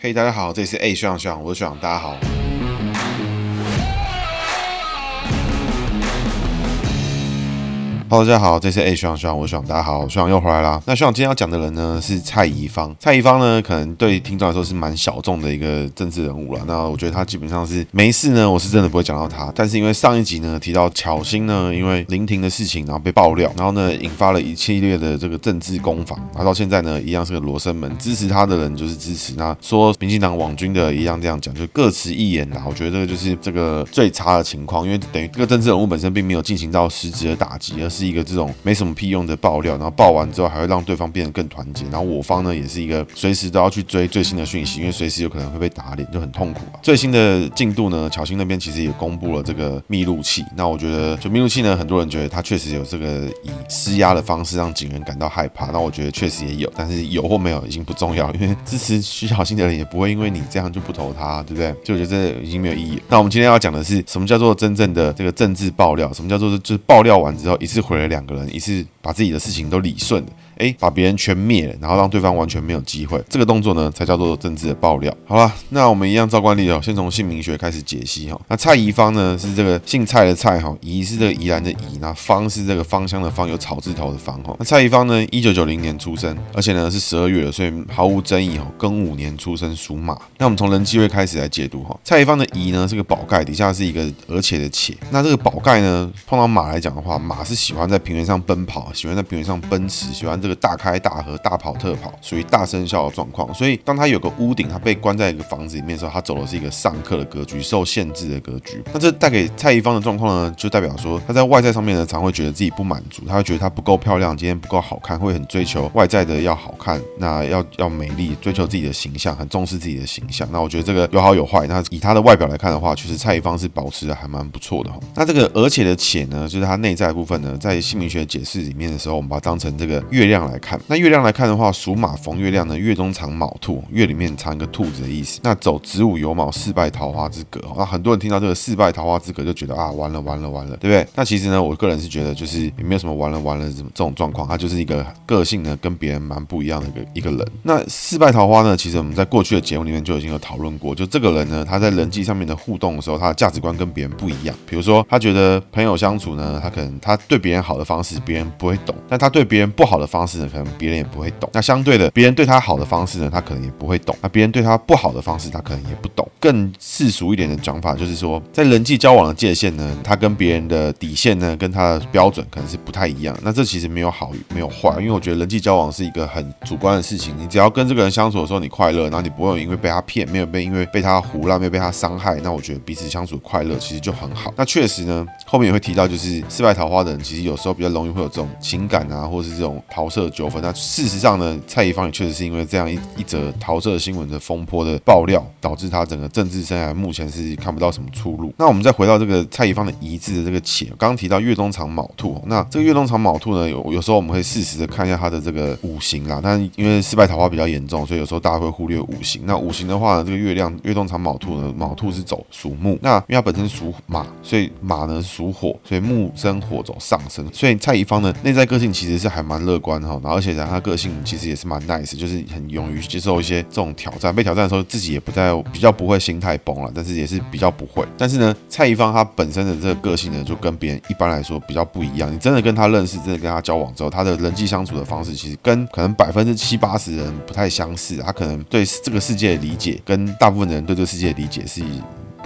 嘿，大家好，这里是 A 学长学长，我是学长，大家好。Hello，大家好，这是 A 学长学长，我是学长，大家好，学长又回来啦。那学长今天要讲的人呢是蔡宜芳，蔡宜芳呢可能对听众来说是蛮小众的一个政治人物了。那我觉得他基本上是没事呢，我是真的不会讲到他。但是因为上一集呢提到巧芯呢，因为林婷的事情然后被爆料，然后呢引发了一系列的这个政治攻防，然后到现在呢一样是个罗生门，支持他的人就是支持，那说民进党网军的一样这样讲，就各持一言啦。我觉得这个就是这个最差的情况，因为等于这个政治人物本身并没有进行到实质的打击，而是是。一个这种没什么屁用的爆料，然后爆完之后还会让对方变得更团结，然后我方呢也是一个随时都要去追最新的讯息，因为随时有可能会被打脸，就很痛苦啊。最新的进度呢，巧芯那边其实也公布了这个密录器，那我觉得就密录器呢，很多人觉得他确实有这个以施压的方式让警员感到害怕，那我觉得确实也有，但是有或没有已经不重要，因为支持徐小新的人也不会因为你这样就不投他，对不对？就我觉得这已经没有意义。那我们今天要讲的是什么叫做真正的这个政治爆料？什么叫做就是爆料完之后一次。回了两个人，一次把自己的事情都理顺了。哎，把别人全灭了，然后让对方完全没有机会，这个动作呢才叫做政治的爆料。好了，那我们一样照惯例哦，先从姓名学开始解析哈。那蔡宜芳呢是这个姓蔡的蔡哈，宜是这个宜兰的宜，那芳是这个芳香的芳，有草字头的芳哈。那蔡宜芳呢，一九九零年出生，而且呢是十二月的，所以毫无争议哈。庚午年出生，属马。那我们从人际位开始来解读哈。蔡宜芳的宜呢是个宝盖，底下是一个而且的且。那这个宝盖呢碰到马来讲的话，马是喜欢在平原上奔跑，喜欢在平原上奔驰，喜欢这个大开大合、大跑特跑，属于大生肖的状况。所以，当他有个屋顶，他被关在一个房子里面的时候，他走的是一个上课的格局，受限制的格局。那这带给蔡宜芳的状况呢，就代表说他在外在上面呢，常会觉得自己不满足，他会觉得他不够漂亮，今天不够好看，会很追求外在的要好看，那要要美丽，追求自己的形象，很重视自己的形象。那我觉得这个有好有坏。那以他的外表来看的话，其实蔡宜芳是保持的还蛮不错的哈。那这个而且的且呢，就是他内在部分呢，在姓名学解释里面的时候，我们把它当成这个月亮来看。那月亮来看的话，属马逢月亮呢，月中藏卯兔，月里面藏一个兔子的意思。那走子午酉卯四败桃花之格，那很多人听到这个四败桃花之格，就觉得啊，完了完了完了，对不对？那其实呢，我个人是觉得就是也没有什么完了完了这这种状况，他就是一个个性呢跟别人蛮不一样的一个一个人。那四败桃花呢，其实我们在过去的节目里面就已经有讨论过，就这个人呢，他在人际上面的互动的时候，他的价值观跟别人不一样。比如说，他觉得朋友相处呢，他可能他对别人好的方式，别人不会懂；但他对别人不好的方呢，可能别人也不会懂。那相对的，别人对他好的方式呢，他可能也不会懂；那别人对他不好的方式，他可能也不懂。更世俗一点的讲法，就是说，在人际交往的界限呢，他跟别人的底线呢，跟他的标准可能是不太一样。那这其实没有好没有坏，因为我觉得人际交往是一个很主观的事情。你只要跟这个人相处的时候，你快乐，然后你不会有因为被他骗，没有被因为被他胡乱，没有被他伤害，那我觉得彼此相处快乐其实就很好。那确实呢，后面也会提到，就是四败桃花的人，其实有时候比较容易会有这种情感啊，或是这种桃色纠纷。那事实上呢，蔡宜芳也确实是因为这样一一则桃色新闻的风波的爆料，导致他整个政治生涯目前是看不到什么出路。那我们再回到这个蔡宜芳的宜字的这个且，刚刚提到月中藏卯兔，那这个月中藏卯兔呢，有有时候我们会适时的看一下他的这个五行啦。但因为失败桃花比较严重，所以有时候大家会忽略五行。那五行的话呢，这个月亮月中藏卯兔呢，卯兔是走属木，那因为它本身属马，所以马呢属火，所以木生火走上升。所以蔡宜芳呢内在个性其实是还蛮乐观哈，然后而且呢他个性其实也是蛮 nice，就是很勇于接受一些这种挑战，被挑战的时候自己也不再比较不会心态崩了，但是也是比较不会。但是呢，蔡宜芳她本身的这个个性呢，就跟别人一般来说比较不一样。你真的跟他认识，真的跟他交往之后，他的人际相处的方式其实跟可能百分之七八十人不太相似。他可能对这个世界的理解，跟大部分人对这个世界的理解是。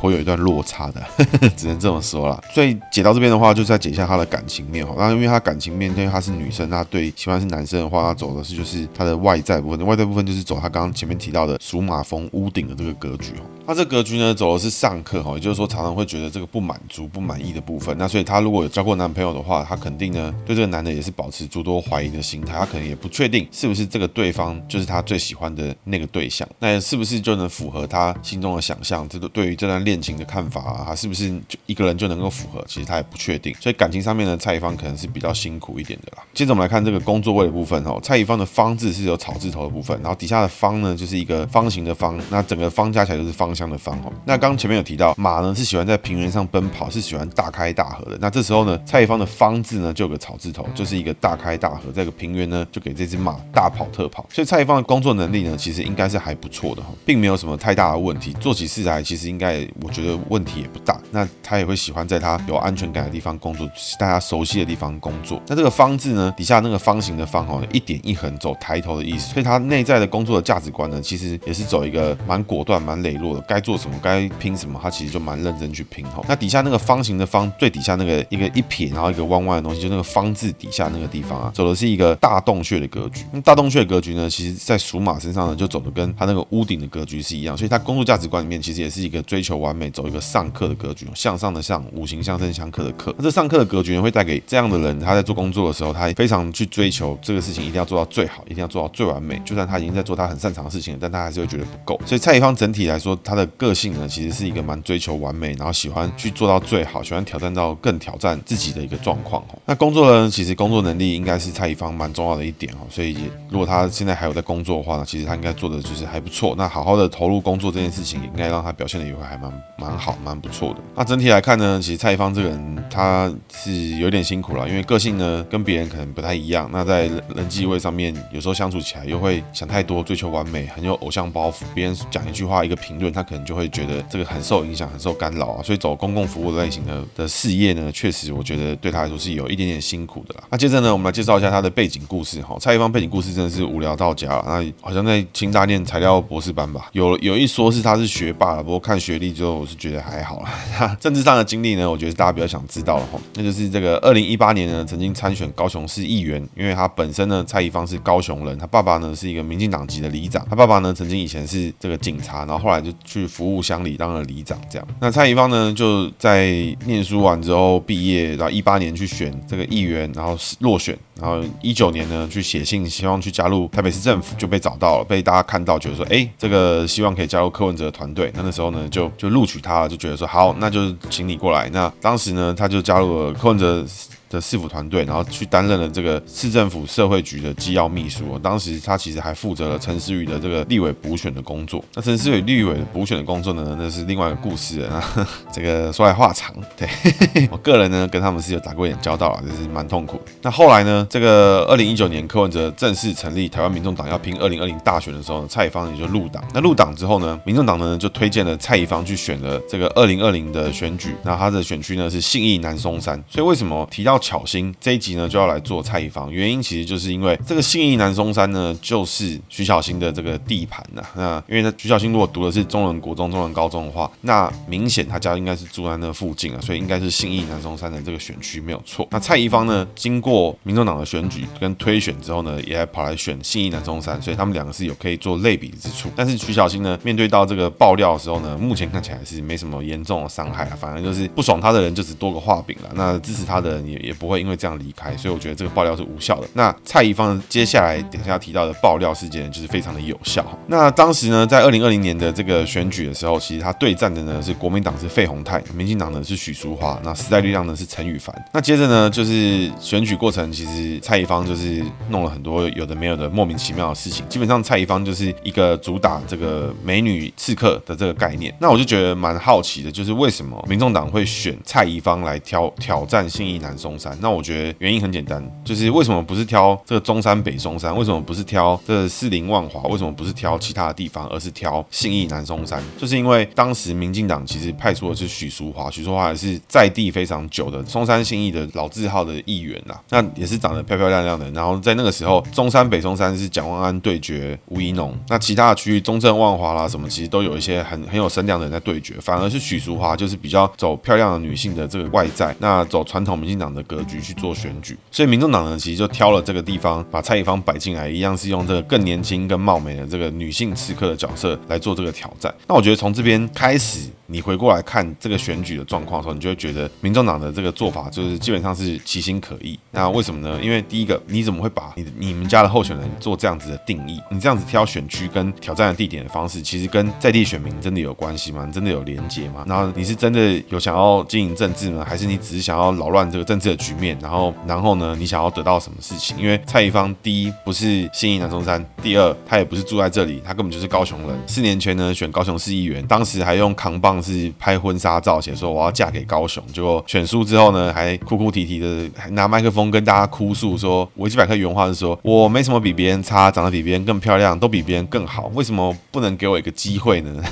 会有一段落差的，只能这么说了。所以解到这边的话，就是再解一下他的感情面哈。那因为他感情面，因为他是女生，她对喜欢是男生的话，他走的是就是他的外在部分。外在部分就是走他刚刚前面提到的属马逢屋顶的这个格局哈。她这格局呢，走的是上课哈，也就是说常常会觉得这个不满足、不满意的部分。那所以他如果有交过男朋友的话，他肯定呢对这个男的也是保持诸多怀疑的心态。他可能也不确定是不是这个对方就是他最喜欢的那个对象，那是不是就能符合他心中的想象？这个对于这段恋恋情的看法啊，他是不是就一个人就能够符合？其实他也不确定。所以感情上面呢，蔡一芳可能是比较辛苦一点的啦。接着我们来看这个工作位的部分哦，蔡一芳的方字是有草字头的部分，然后底下的方呢就是一个方形的方，那整个方加起来就是芳香的芳哦。那刚前面有提到马呢是喜欢在平原上奔跑，是喜欢大开大合的。那这时候呢，蔡一芳的方字呢就有个草字头，就是一个大开大合，在个平原呢就给这只马大跑特跑。所以蔡一芳的工作能力呢，其实应该是还不错的哈，并没有什么太大的问题。做起事来其实应该我觉得问题也不大。那他也会喜欢在他有安全感的地方工作，大家熟悉的地方工作。那这个方字呢，底下那个方形的方哦，一点一横走抬头的意思。所以他内在的工作的价值观呢，其实也是走一个蛮果断、蛮磊落的。该做什么，该拼什么，他其实就蛮认真去拼哈。那底下那个方形的方最底下那个一个一撇，然后一个弯弯的东西，就那个方字底下那个地方啊，走的是一个大洞穴的格局。那大洞穴的格局呢，其实在属马身上呢，就走的跟他那个屋顶的格局是一样。所以他工作价值观里面，其实也是一个追求完完美，走一个上克的格局，向上的向，五行相生相克的克。那这上克的格局呢，会带给这样的人，他在做工作的时候，他非常去追求这个事情，一定要做到最好，一定要做到最完美。就算他已经在做他很擅长的事情，但他还是会觉得不够。所以蔡宜芳整体来说，他的个性呢，其实是一个蛮追求完美，然后喜欢去做到最好，喜欢挑战到更挑战自己的一个状况。那工作呢，其实工作能力应该是蔡宜芳蛮重要的一点哦。所以如果他现在还有在工作的话呢，其实他应该做的就是还不错。那好好的投入工作这件事情，应该让他表现的也会还蛮蛮好，蛮不错的。那整体来看呢，其实蔡一芳这个人他是有点辛苦了，因为个性呢跟别人可能不太一样。那在人际位上面，有时候相处起来又会想太多，追求完美，很有偶像包袱。别人讲一句话，一个评论，他可能就会觉得这个很受影响，很受干扰啊。所以走公共服务类型的的事业呢，确实我觉得对他来说是有一点点辛苦的啦。那接着呢，我们来介绍一下他的背景故事哈。蔡一芳背景故事真的是无聊到家了，那好像在清大念材料博士班吧。有有一说是他是学霸，不过看学历之后，我是觉得还好啦。他 政治上的经历呢，我觉得大家比较想知道了哈。那就是这个二零一八年呢，曾经参选高雄市议员，因为他本身呢，蔡宜芳是高雄人，他爸爸呢是一个民进党籍的里长，他爸爸呢曾经以前是这个警察，然后后来就去服务乡里当了里长这样。那蔡宜芳呢就在念书完之后毕业，然后一八年去选这个议员，然后落选，然后一九年呢去写信希望去加入台北市政府，就被找到了，被大家看到，觉得说，哎，这个希望可以加入柯文哲的团队。那那时候呢就就录取他，就觉得说好，那就请你过来。那当时呢他就加入了柯文哲的市府团队，然后去担任了这个市政府社会局的机要秘书。当时他其实还负责了陈思宇的这个立委补选的工作。那陈思宇立委补选的工作呢，那是另外一个故事了。这个说来话长，对我个人呢跟他们是有打过一点交道啊，就是蛮痛苦。那后来呢，这个二零一九年柯文哲正式成立台湾民众党，要拼二零二零大选的时候呢，蔡宜芳也就入党。那入党之后呢，民众党呢就推荐了蔡宜芳去选了这个二零二零的选举。那他的选区呢是信义南松山。所以为什么提到巧心这一集呢，就要来做蔡宜芳，原因其实就是因为这个信义南松山呢，就是徐巧芯的这个地盘呐。那因为呢，徐巧芯如果读的是中坜国中、中坜高中的话，那明显他家应该是住在那附近啊，所以应该是信义南松山的这个选区没有错。那蔡宜芳呢，经过民众党的选举跟推选之后呢，也还跑来选信义南松山，所以他们两个是有可以做类比之处。但是徐巧芯呢，面对到这个爆料的时候呢，目前看起来是没什么严重的伤害啊，反而就是不爽他的人就只多个画饼了，那支持他的人也也不会因为。这样离开，所以我觉得这个爆料是无效的。那蔡宜芳接下来等一下提到的爆料事件就是非常的有效。那当时呢，在二零二零年的这个选举的时候，其实他对战的呢是国民党是费鸿泰，民进党呢是许淑华，那时代力量呢是陈羽凡。那接着呢，就是选举过程，其实蔡宜芳就是弄了很多有的没有的莫名其妙的事情。基本上蔡宜芳就是一个主打这个美女刺客的这个概念。那我就觉得蛮好奇的，就是为什么民众党会选蔡宜芳来挑挑战信义南松山？那我。觉得原因很简单，就是为什么不是挑这个中山北松山？为什么不是挑这四林万华？为什么不是挑其他的地方，而是挑信义南松山？就是因为当时民进党其实派出的是许淑华，许淑华也是在地非常久的松山信义的老字号的议员呐，那也是长得漂漂亮亮的。然后在那个时候，中山北松山是蒋万安对决吴怡农，那其他的区域中正万华啦什么，其实都有一些很很有声量的人在对决，反而是许淑华就是比较走漂亮的女性的这个外在，那走传统民进党的格局去做选举，所以民众党呢，其实就挑了这个地方，把蔡宜芳摆进来，一样是用这个更年轻、更貌美的这个女性刺客的角色来做这个挑战。那我觉得从这边开始。你回过来看这个选举的状况的时候，你就会觉得民众党的这个做法就是基本上是其心可议。那为什么呢？因为第一个，你怎么会把你你们家的候选人做这样子的定义？你这样子挑选区跟挑战的地点的方式，其实跟在地选民真的有关系吗？你真的有连结吗？然后你是真的有想要经营政治吗，还是你只是想要扰乱这个政治的局面？然后然后呢，你想要得到什么事情？因为蔡宜芳第一不是信义南中山，第二他也不是住在这里，他根本就是高雄人。四年前呢选高雄市议员，当时还用扛棒。是拍婚纱照，写说我要嫁给高雄，结果选输之后呢，还哭哭啼啼的，拿麦克风跟大家哭诉说，维基百科原话是说，我没什么比别人差，长得比别人更漂亮，都比别人更好，为什么不能给我一个机会呢？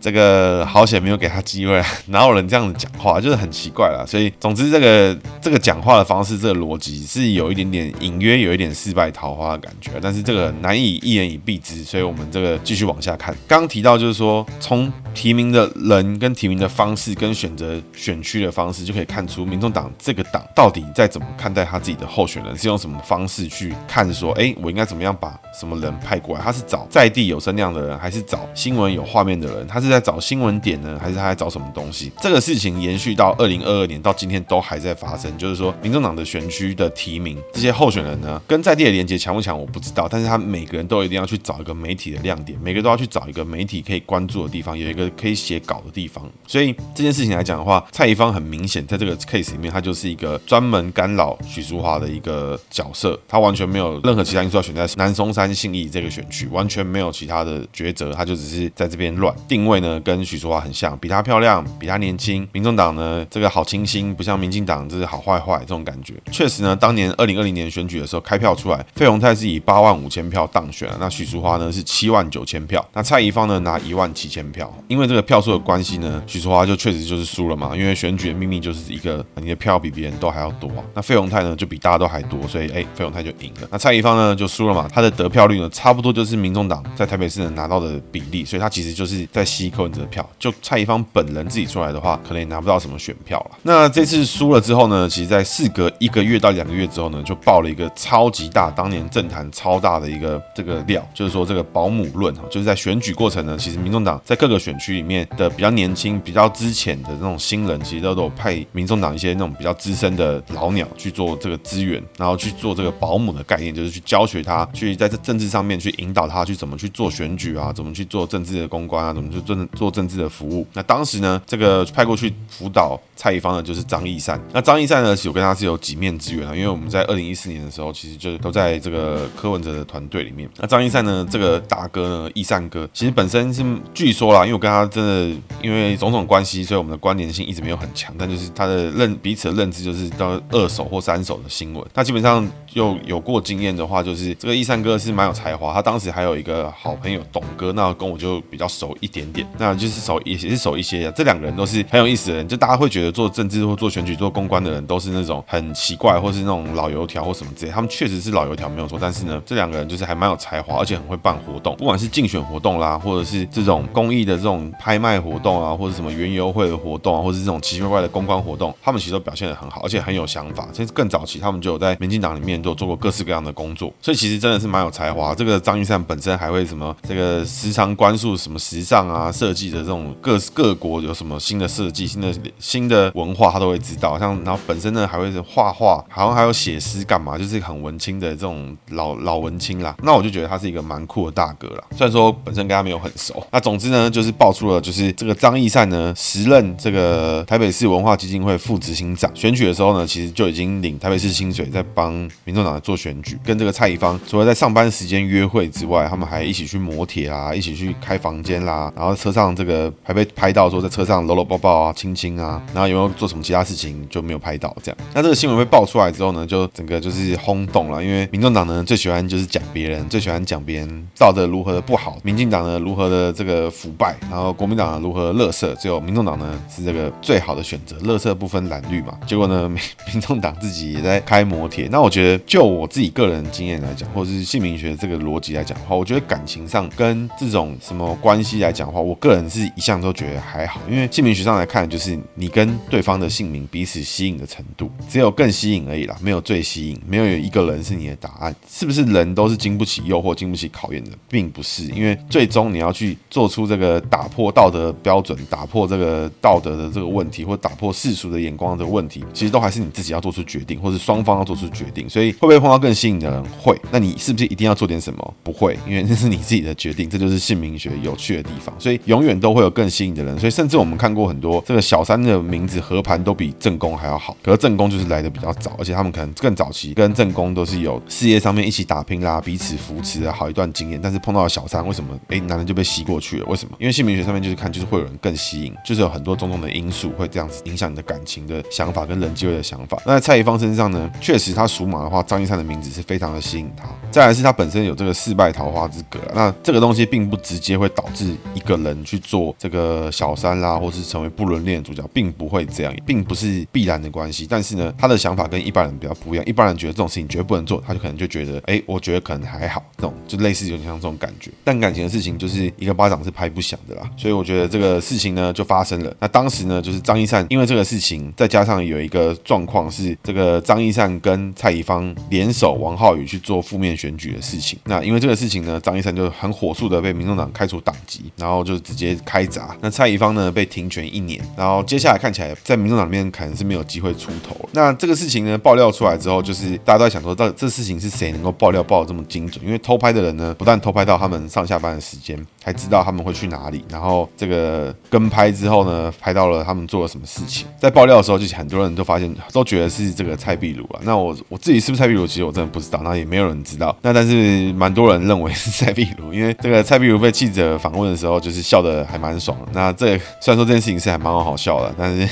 这个好险没有给他机会，哪有人这样子讲话，就是很奇怪啦。所以总之，这个这个讲话的方式，这个逻辑是有一点点隐约有一点四败桃花的感觉，但是这个难以一言以蔽之，所以我们这个继续往下看。刚提到就是说，从提名的人跟提名的方式跟选择选区的方式，就可以看出民众党这个党到底在怎么看待他自己的候选人，是用什么方式去看说，哎，我应该怎么样把什么人派过来？他是找在地有声量的人，还是找新闻有画面的人？他是在找新闻点呢，还是他在找什么东西？这个事情延续到二零二二年到今天都还在发生。就是说，民众党的选区的提名，这些候选人呢，跟在地的连接强不强，我不知道。但是他每个人都一定要去找一个媒体的亮点，每个都要去找一个媒体可以关注的地方，有一个可以写稿的地方。所以这件事情来讲的话，蔡宜芳很明显在这个 case 里面，他就是一个专门干扰许淑华的一个角色，他完全没有任何其他因素要选在南松山信义这个选区，完全没有其他的抉择，他就只是在这边乱定位呢，跟许淑华很像，比她漂亮，比她年轻。民众党呢，这个好清新，不像民进党，这是好坏坏这种感觉。确实呢，当年二零二零年选举的时候，开票出来，费鸿泰是以八万五千票当选了，那许淑华呢是七万九千票，那蔡宜芳呢拿一万七千票。因为这个票数的关系呢，许淑华就确实就是输了嘛。因为选举的秘密就是一个你的票比别人都还要多，那费鸿泰呢就比大家都还多，所以哎，费鸿泰就赢了。那蔡宜芳呢就输了嘛，他的得票率呢差不多就是民众党在台北市能拿到的比例，所以他其实就是在吸柯文哲的票。就蔡宜芳本人自己出来的话，可能也拿不到什么选票了。那这次输了之后呢，其实，在事隔一个月到两个月之后呢，就爆了一个超级大，当年政坛超大的一个这个料，就是说这个保姆论哈，就是在选举过程呢，其实民众党在各个选区里面的比较年轻、比较之浅的那种新人，其实都都有派民众党一些那种比较资深的老鸟去做这个资源，然后去做这个保姆的概念，就是去教学他，去在这政治上面去引导他去怎么去做选举啊，怎么去做政治的公关啊，怎么去做做政治的服务。那当时呢，这个派过去辅导蔡宜芳的就是张义善。那张义善呢，其实我跟他是有几面之缘啊，因为我们在二零一四年的时候，其实就都在这个柯文哲的团队里面。那张义善呢，这个大哥呢，义善哥，其实本身是据说啦，因为我跟他真的因为种种关系，所以我们的关联性一直没有很强，但就是他的认彼此的认知就是到二手或三手的新闻。那基本上就有过经验的话，就是这个义善哥是蛮有才华，他当时还有一个好朋友董哥，那跟我就比较熟一点点，那就是守也也是守一些。这两个人都是很有意思的人，就大家会觉得做政治或做选举、做公关的人都是那种很奇怪，或是那种老油条或什么之类。他们确实是老油条没有错，但是呢，这两个人就是还蛮有才华，而且很会办活动，不管是竞选活动啦，或者是这种公益的这种拍卖活动啊，或者什么园游会的活动啊，或者是这种奇奇怪怪的公关活动，他们其实都表现得很好，而且很有想法。其实更早期，他们就有在民进党里面都有做过各式各样的工作，所以其实真的是蛮有才华。这个张玉善本身还会什么这个时常关注什么时尚啊、设计的这种各各国有什么。新的设计、新的新的文化，他都会知道。像然后本身呢，还会是画画，好像还有写诗干嘛，就是很文青的这种老老文青啦。那我就觉得他是一个蛮酷的大哥啦。虽然说本身跟他没有很熟，那总之呢，就是爆出了就是这个张义善呢，时任这个台北市文化基金会副执行长，选举的时候呢，其实就已经领台北市薪水，在帮民众党做选举。跟这个蔡宜芳除了在上班时间约会之外，他们还一起去摩铁啦，一起去开房间啦，然后车上这个还被拍到说在车上。搂搂抱抱啊，亲亲啊，然后有没有做什么其他事情就没有拍到这样。那这个新闻被爆出来之后呢，就整个就是轰动了，因为民众党呢最喜欢就是讲别人，最喜欢讲别人道德如何的不好，民进党呢如何的这个腐败，然后国民党如何垃圾，只有民众党呢是这个最好的选择，乐色不分蓝绿嘛。结果呢，民民众党自己也在开摩铁。那我觉得，就我自己个人经验来讲，或者是姓名学这个逻辑来讲的话，我觉得感情上跟这种什么关系来讲的话，我个人是一向都觉得还好，因为姓名学上来看，就是你跟对方的姓名彼此吸引的程度，只有更吸引而已啦，没有最吸引，没有有一个人是你的答案，是不是人都是经不起诱惑、经不起考验的，并不是，因为最终你要去做出这个打破道德标准、打破这个道德的这个问题，或打破世俗的眼光的问题，其实都还是你自己要做出决定，或是双方要做出决定。所以会不会碰到更吸引的人？会。那你是不是一定要做点什么？不会，因为那是你自己的决定。这就是姓名学有趣的地方。所以永远都会有更吸引的人。所以甚至我们看过很多这个小三的名字合盘都比正宫还要好，可是正宫就是来的比较早，而且他们可能更早期跟正宫都是有 事业上面一起打拼啦，彼此扶持啊好一段经验。但是碰到了小三，为什么？哎，男人就被吸过去了？为什么？因为姓名学上面就是看，就是会有人更吸引，就是有很多种种的因素会这样子影响你的感情的想法跟人际的想法。那在蔡一芳身上呢，确实他属马的话，张一山的名字是非常的吸引他。再来是他本身有这个四败桃花之格，那这个东西并不直接会导致一个人去做这个小三啦，或是成为不伦恋的主角，并不会这样，并不是必然的关系。但是呢，他的想法跟一般人比较不一样。一般人觉得这种事情绝对不能做，他就可能就觉得，哎，我觉得可能还好，这种就类似有点像这种感觉。但感情的事情就是一个巴掌是拍不响的啦，所以我觉得这个事情呢就发生了。那当时呢，就是张一善因为这个事情，再加上有一个状况是这个张一善跟蔡宜芳联手王浩宇去做负面选举的事情。那因为这个事情呢，张一善就很火速的被民众党开除党籍，然后就直接开闸。那蔡宜芳呢被停权一年，然后接下来看起来在民众党里面可能是没有机会出头。那这个事情呢爆料出来之后，就是大家都在想说，到这事情是谁能够爆料爆的这么精准？因为偷拍的人呢，不但偷拍到他们上下班的时间，还知道他们会去哪里，然后这个跟拍之后呢，拍到了他们做了什么事情。在爆料的时候，就很多人都发现，都觉得是这个蔡壁如啊。那我我自己是不是蔡壁如？其实我真的不知道，那也没有人知道。那但是蛮多人认为是蔡壁如，因为这个蔡壁如被记者访问的时候，就是笑的还蛮爽的。那这虽然说这件事情是还蛮好笑的，但是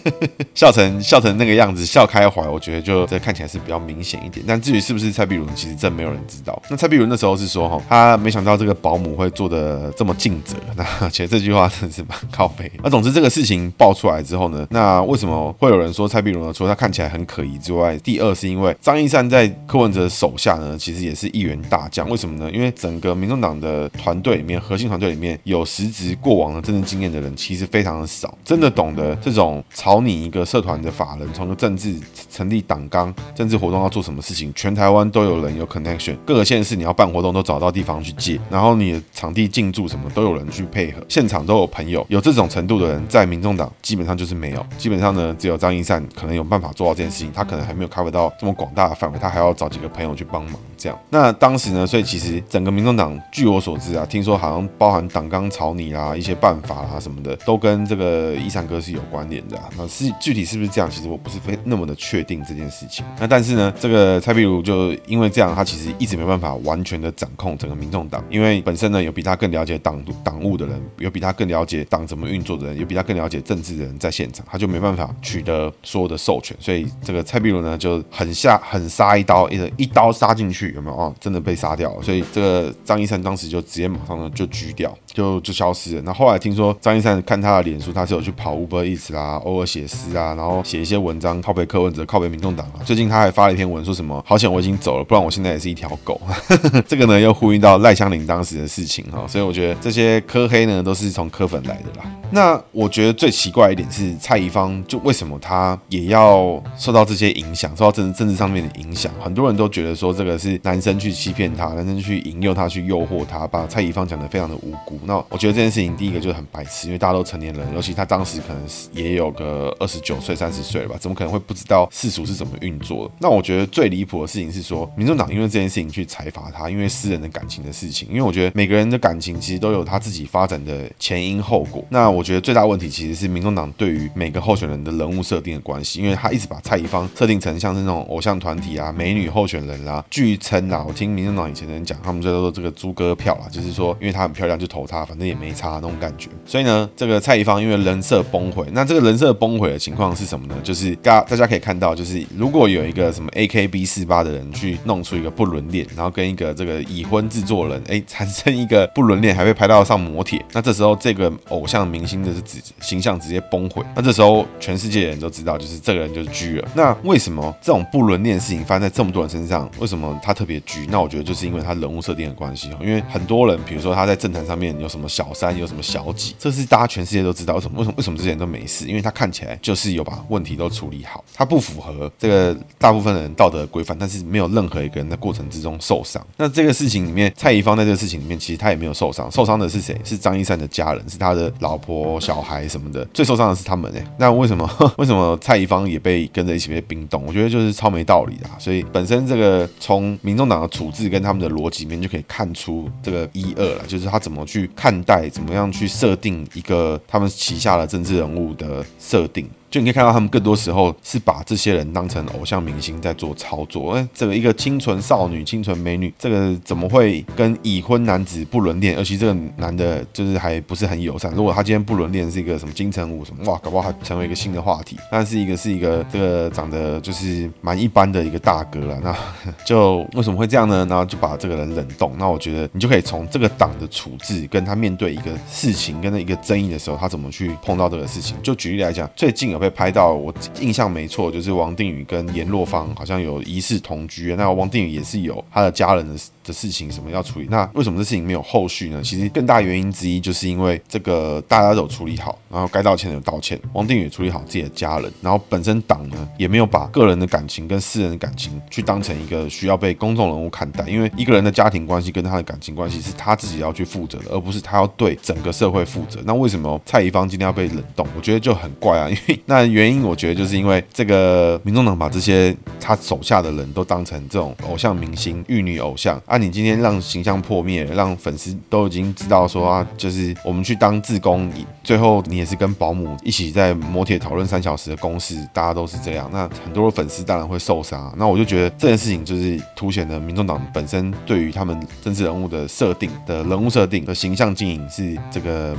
笑成笑成那个样子，笑开怀，我觉得就这看起来是比较明显一点。但至于是不是蔡壁如，其实真没有人知道。那蔡壁如那时候是说，哈，他没想到这个保姆会做的这么尽责。那其实这句话真的是蛮靠北。那总之这个事情爆出来之后呢，那为什么会有人说蔡壁如呢？除了他看起来很可疑之外，第二是因为张一善在柯文哲手下呢，其实也是一员大将。为什么呢？因为整个民众党的团队里面，核心团队里面有实职过往的政治经验的人，其实非常的少。真的懂得这种草拟一个社团的法人，从政治成立党纲、政治活动要做什么事情，全台湾都有人有 connection，各个县市你要办活动都找到地方去借，然后你的场地进驻什么都有人去配合，现场都有朋友，有这种程度的人在民众党基本上就是没有，基本上呢只有张一善可能有办法做到这件事情，他可能还没有 cover 到这么广大的范围，他还要找几个朋友去帮忙这样。那当时呢，所以其实整个民众党据我所知啊，听说好像包含党纲草拟啦、一些办法啦什么的，都跟这个伊善哥是有关联的。那是具体是不是这样，其实我不是非那么的确定这件事情。那但是呢，这个蔡壁如就因为这样，他其实一直没办法完全的掌控整个民众党，因为本身呢有比他更了解党党务的人，有比他更了解党怎么运作的人，有比他更了解政治的人在现场，他就没办法取得所有的授权，所以这个蔡壁如呢就很下狠杀一刀，一一刀杀进去，有没有哦？真的被杀掉了，所以这个张一山当时就直接马上呢就狙掉，就就消失了。那后来听说张一山看他的脸书，他是有去跑 Uber Eats 啦，偶尔写诗啊，然后写一些文章靠北柯文哲，靠北民众党啊。最近他还发了一篇文，说什么好险我已经走了，不然我现在也是一条狗。这个呢又呼应到赖香伶当时的事情哈，所以我觉得这些柯黑呢都是从柯粉来的啦。那我觉得最奇怪一点是蔡宜芳，就为什么他也要受到这些影响，受到政治政治上面的影响？很多人都觉得说这个是男生去欺骗他，男生去引诱他，去诱惑他，把蔡宜芳讲得非常的无辜。那我觉得这件事情第一个就是很白痴，因为大家都成年人，尤其他当时可能也有个二十九岁、三十岁了吧，怎么可能会不知道世俗是怎么运作的？那我觉得最离谱的事情是说，民众党因为这件事情去裁罚他，因为私人的感情的事情。因为我觉得每个人的感情其实都有他自己发展的前因后果。那我觉得最大问题其实是民众党对于每个候选人的人物设定的关系，因为他一直把蔡宜芳设定成像是那种偶像团体啊、美女候选人啦、啊，据称啊，我听民众党以前的人讲，他们就叫做这个猪哥票啦，就是说因为她很漂亮就投她，反正也没差那种感觉。所以呢，这个蔡宜芳因为人设崩毁，那这个人设崩毁的情况是什么呢？就是大大家可以看到，就是如果有一个什么 AKB 四八的人去弄出一个不伦恋，然后跟一个这个已婚制作人哎产生一个不伦恋，还会拍到上磨铁，那这时候这个偶像明星的直形象直接崩毁。那这时候全世界的人都知道，就是这个人就是 G 了。那为什么这种不伦恋的事情发生在这么多人身上？为什么他特别 G？那我觉得就是因为他人物设定的关系。因为很多人，比如说他在政坛上面有什么小三，有什么小几，这是大家全世界都知道。为什么？为什么？为什么这些人都没事？因为他看起来就是有把问题都处理好，他不符合这个大部分的人道德规范，但是没有任何一个人在过程之中受伤。那这个事情里面，蔡宜芳在这个事情里面，其实他也没有受伤，受伤的是谁？是张一山的家人，是他的老婆、小孩什么的，最受伤的是他们哎。那为什么？为什么蔡宜芳也被跟着一起被冰冻？我觉得就是超没道理的。所以本身这个从民众党的处置跟他们的逻辑里面就可以看出这个一二了，就是他怎么去看代，怎么样去设定一个他们旗下的政治人物的设定。就你可以看到，他们更多时候是把这些人当成偶像明星在做操作。哎，这个一个清纯少女、清纯美女，这个怎么会跟已婚男子不伦恋？而且这个男的，就是还不是很友善。如果他今天不伦恋，是一个什么金城武什么，哇，搞不好还成为一个新的话题。但是一个是一个这个长得就是蛮一般的一个大哥了。那 就为什么会这样呢？然后就把这个人冷冻。那我觉得你就可以从这个党的处置，跟他面对一个事情，跟那一个争议的时候，他怎么去碰到这个事情。就举例来讲，最近有。被拍到，我印象没错，就是王定宇跟阎若芳好像有疑似同居。那王定宇也是有他的家人的的事情什么要处理。那为什么这事情没有后续呢？其实更大原因之一就是因为这个大家都有处理好，然后该道歉的有道歉，王定宇处理好自己的家人，然后本身党呢也没有把个人的感情跟私人的感情去当成一个需要被公众人物看待。因为一个人的家庭关系跟他的感情关系是他自己要去负责的，而不是他要对整个社会负责。那为什么蔡宜芳今天要被冷冻？我觉得就很怪啊，因为那。原因我觉得就是因为这个民众党把这些他手下的人都当成这种偶像明星、玉女偶像啊，你今天让形象破灭，让粉丝都已经知道说啊，就是我们去当志工，最后你也是跟保姆一起在摩铁讨论三小时的公事，大家都是这样，那很多的粉丝当然会受伤。那我就觉得这件事情就是凸显了民众党本身对于他们政治人物的设定的人物设定的形象经营是这个。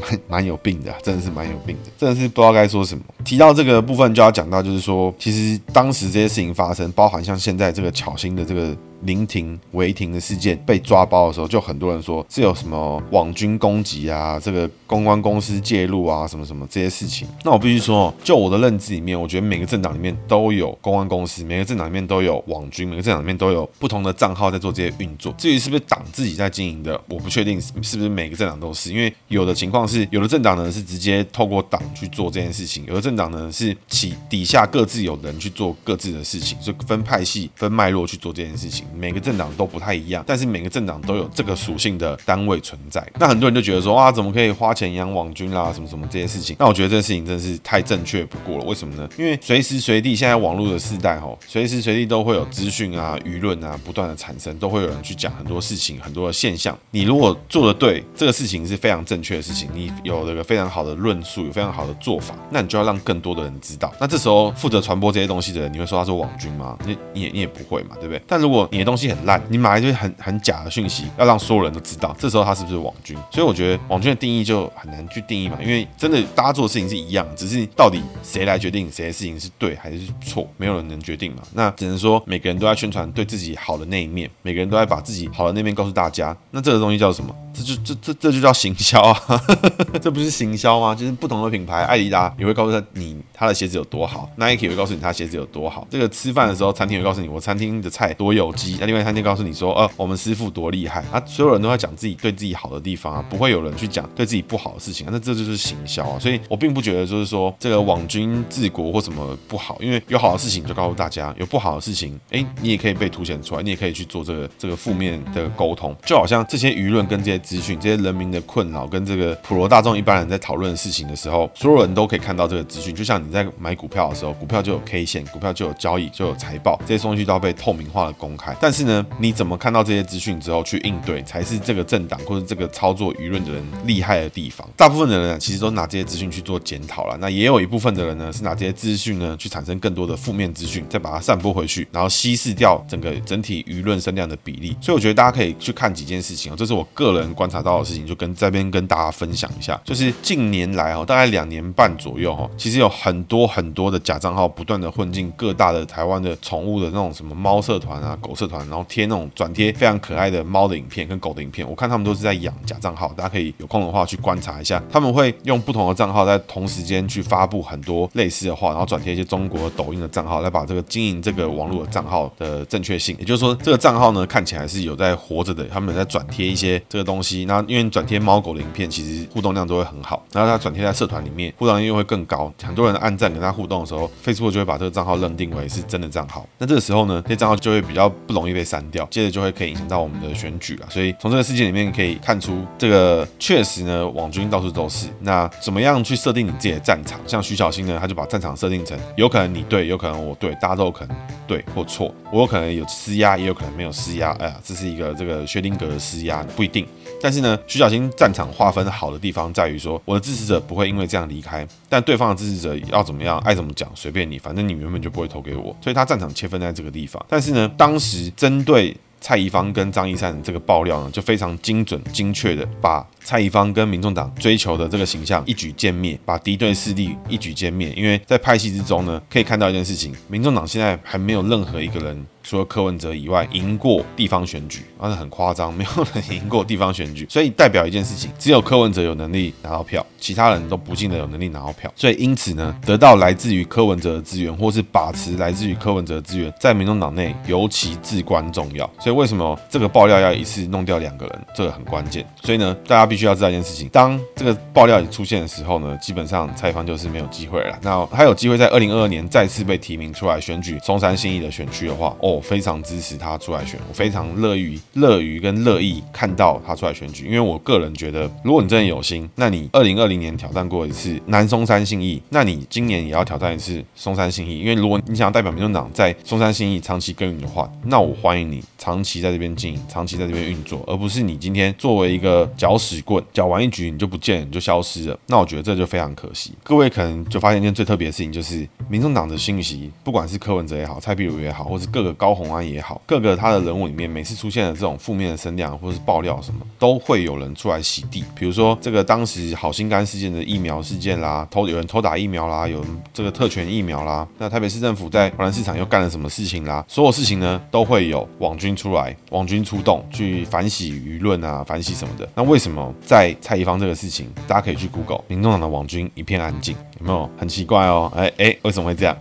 蛮 蛮有病的，真的是蛮有病的，真的是不知道该说什么。提到这个部分，就要讲到，就是说，其实当时这些事情发生，包含像现在这个巧星的这个。临停违停的事件被抓包的时候，就很多人说是有什么网军攻击啊，这个公关公司介入啊，什么什么这些事情。那我必须说，就我的认知里面，我觉得每个政党里面都有公关公司，每个政党里面都有网军，每个政党里面都有不同的账号在做这些运作。至于是不是党自己在经营的，我不确定是不是每个政党都是，因为有的情况是，有的政党呢是直接透过党去做这件事情，有的政党呢是起底下各自有人去做各自的事情，就分派系、分脉络去做这件事情。每个政党都不太一样，但是每个政党都有这个属性的单位存在。那很多人就觉得说，啊，怎么可以花钱沈阳网军啦，什么什么这些事情？那我觉得这个事情真是太正确不过了。为什么呢？因为随时随地现在网络的时代吼，随时随地都会有资讯啊、舆论啊不断的产生，都会有人去讲很多事情、很多的现象。你如果做的对，这个事情是非常正确的事情，你有这个非常好的论述，有非常好的做法，那你就要让更多的人知道。那这时候负责传播这些东西的人，你会说他是网军吗？你你也你也不会嘛，对不对？但如果你的东西很烂，你买一堆很很假的讯息，要让所有人都知道，这时候他是不是网军？所以我觉得网军的定义就很难去定义嘛，因为真的大家做的事情是一样，只是到底谁来决定谁的事情是对还是错，没有人能决定嘛。那只能说每个人都在宣传对自己好的那一面，每个人都在把自己好的那面告诉大家。那这个东西叫什么？这就这这这就叫行销啊，这不是行销吗？就是不同的品牌，艾迪达也会告诉他你他的鞋子有多好，Nike 也会告诉你他鞋子有多好。这个吃饭的时候，餐厅会告诉你我餐厅的菜多有机，那另外餐厅告诉你说，呃，我们师傅多厉害啊。所有人都在讲自己对自己好的地方啊，不会有人去讲对自己不不好的事情啊。那这就是行销啊。所以我并不觉得就是说这个网军治国或什么不好，因为有好的事情就告诉大家，有不好的事情，哎，你也可以被凸显出来，你也可以去做这个这个负面的沟通，就好像这些舆论跟这些。资讯这些人民的困扰跟这个普罗大众一般人在讨论的事情的时候，所有人都可以看到这个资讯。就像你在买股票的时候，股票就有 K 线，股票就有交易，就有财报，这些东西都要被透明化的公开。但是呢，你怎么看到这些资讯之后去应对，才是这个政党或者这个操作舆论的人厉害的地。方大部分的人呢，其实都拿这些资讯去做检讨了。那也有一部分的人呢，是拿这些资讯呢去产生更多的负面资讯，再把它散播回去，然后稀释掉整个整体舆论声量的比例。所以我觉得大家可以去看几件事情哦，这是我个人。观察到的事情，就跟这边跟大家分享一下，就是近年来哦，大概两年半左右哈，其实有很多很多的假账号不断的混进各大的台湾的宠物的那种什么猫社团啊、狗社团，然后贴那种转贴非常可爱的猫的影片跟狗的影片。我看他们都是在养假账号，大家可以有空的话去关观察一下。他们会用不同的账号在同时间去发布很多类似的话，然后转贴一些中国抖音的账号来把这个经营这个网络的账号的正确性，也就是说这个账号呢看起来是有在活着的，他们在转贴一些这个东西。那因为转贴猫狗的影片，其实互动量都会很好，然后他转贴在社团里面，互动量又会更高，很多人按赞跟他互动的时候，Facebook 就会把这个账号认定为是真的账号。那这个时候呢，这账号就会比较不容易被删掉，接着就会可以影响到我们的选举了。所以从这个事件里面可以看出，这个确实呢，网军到处都是。那怎么样去设定你自己的战场？像徐小新呢，他就把战场设定成有可能你对，有可能我对，大家都有可能对或错。我有可能有施压，也有可能没有施压。哎呀，这是一个这个薛丁格的施压，不一定。但是呢，徐小新战场划分好的地方在于说，我的支持者不会因为这样离开，但对方的支持者要怎么样，爱怎么讲，随便你，反正你原本就不会投给我，所以他战场切分在这个地方。但是呢，当时针对蔡宜芳跟张一山这个爆料呢，就非常精准、精确的把蔡宜芳跟民众党追求的这个形象一举歼灭，把敌对势力一举歼灭。因为在派系之中呢，可以看到一件事情，民众党现在还没有任何一个人。除了柯文哲以外，赢过地方选举，那是很夸张，没有人赢过地方选举，所以代表一件事情，只有柯文哲有能力拿到票，其他人都不见得有能力拿到票。所以因此呢，得到来自于柯文哲的资源，或是把持来自于柯文哲的资源，在民众党内尤其至关重要。所以为什么这个爆料要一次弄掉两个人，这个很关键。所以呢，大家必须要知道一件事情，当这个爆料出现的时候呢，基本上蔡芳就是没有机会了。那还有机会在二零二二年再次被提名出来选举松山信义的选区的话，哦。非常支持他出来选，我非常乐于乐于跟乐意看到他出来选举，因为我个人觉得，如果你真的有心，那你二零二零年挑战过一次南松山信义，那你今年也要挑战一次松山信义，因为如果你想要代表民众党在松山信义长期耕耘的话，那我欢迎你长期在这边经营，长期在这边运作，而不是你今天作为一个搅屎棍，搅完一局你就不见，你就消失了，那我觉得这就非常可惜。各位可能就发现一件最特别的事情，就是民众党的信息，不管是柯文哲也好，蔡壁如也好，或是各个高。红安也好，各个他的人物里面，每次出现了这种负面的声量或是爆料什么，都会有人出来洗地。比如说这个当时好心肝事件的疫苗事件啦，偷有人偷打疫苗啦，有这个特权疫苗啦，那台北市政府在华南市场又干了什么事情啦？所有事情呢，都会有网军出来，网军出动去反洗舆论啊，反洗什么的。那为什么在蔡宜芳这个事情，大家可以去 Google，民众党的网军一片安静，有没有很奇怪哦？哎哎，为什么会这样？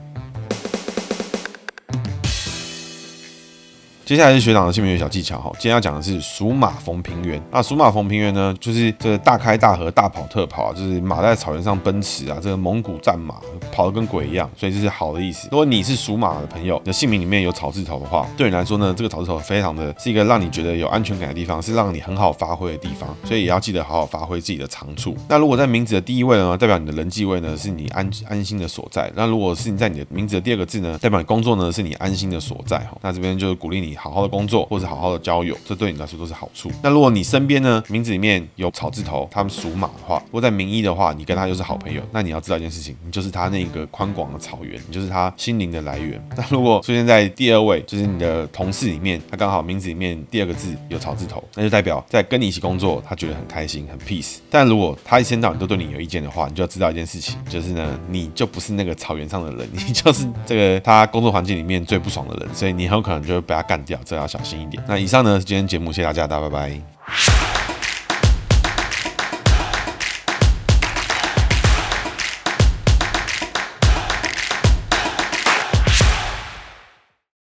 接下来是学长的姓名学小技巧哈，今天要讲的是属马逢平原。那属马逢平原呢，就是这个大开大合、大跑特跑啊，就是马在草原上奔驰啊，这个蒙古战马跑得跟鬼一样，所以这是好的意思。如果你是属马的朋友，你的姓名里面有草字头的话，对你来说呢，这个草字头非常的是一个让你觉得有安全感的地方，是让你很好发挥的地方，所以也要记得好好发挥自己的长处。那如果在名字的第一位呢，代表你的人际位呢，是你安安心的所在。那如果是你在你的名字的第二个字呢，代表你工作呢，是你安心的所在哈。那这边就是鼓励你。好好的工作，或者好好的交友，这对你来说都是好处。那如果你身边呢，名字里面有草字头，他们属马的话，如果在名医的话，你跟他就是好朋友，那你要知道一件事情，你就是他那个宽广的草原，你就是他心灵的来源。那如果出现在第二位，就是你的同事里面，他刚好名字里面第二个字有草字头，那就代表在跟你一起工作，他觉得很开心，很 peace。但如果他一天到晚都对你有意见的话，你就要知道一件事情，就是呢，你就不是那个草原上的人，你就是这个他工作环境里面最不爽的人，所以你很有可能就会被他干掉，这要小心一点。那以上呢是今天节目，谢谢大家，大家拜拜。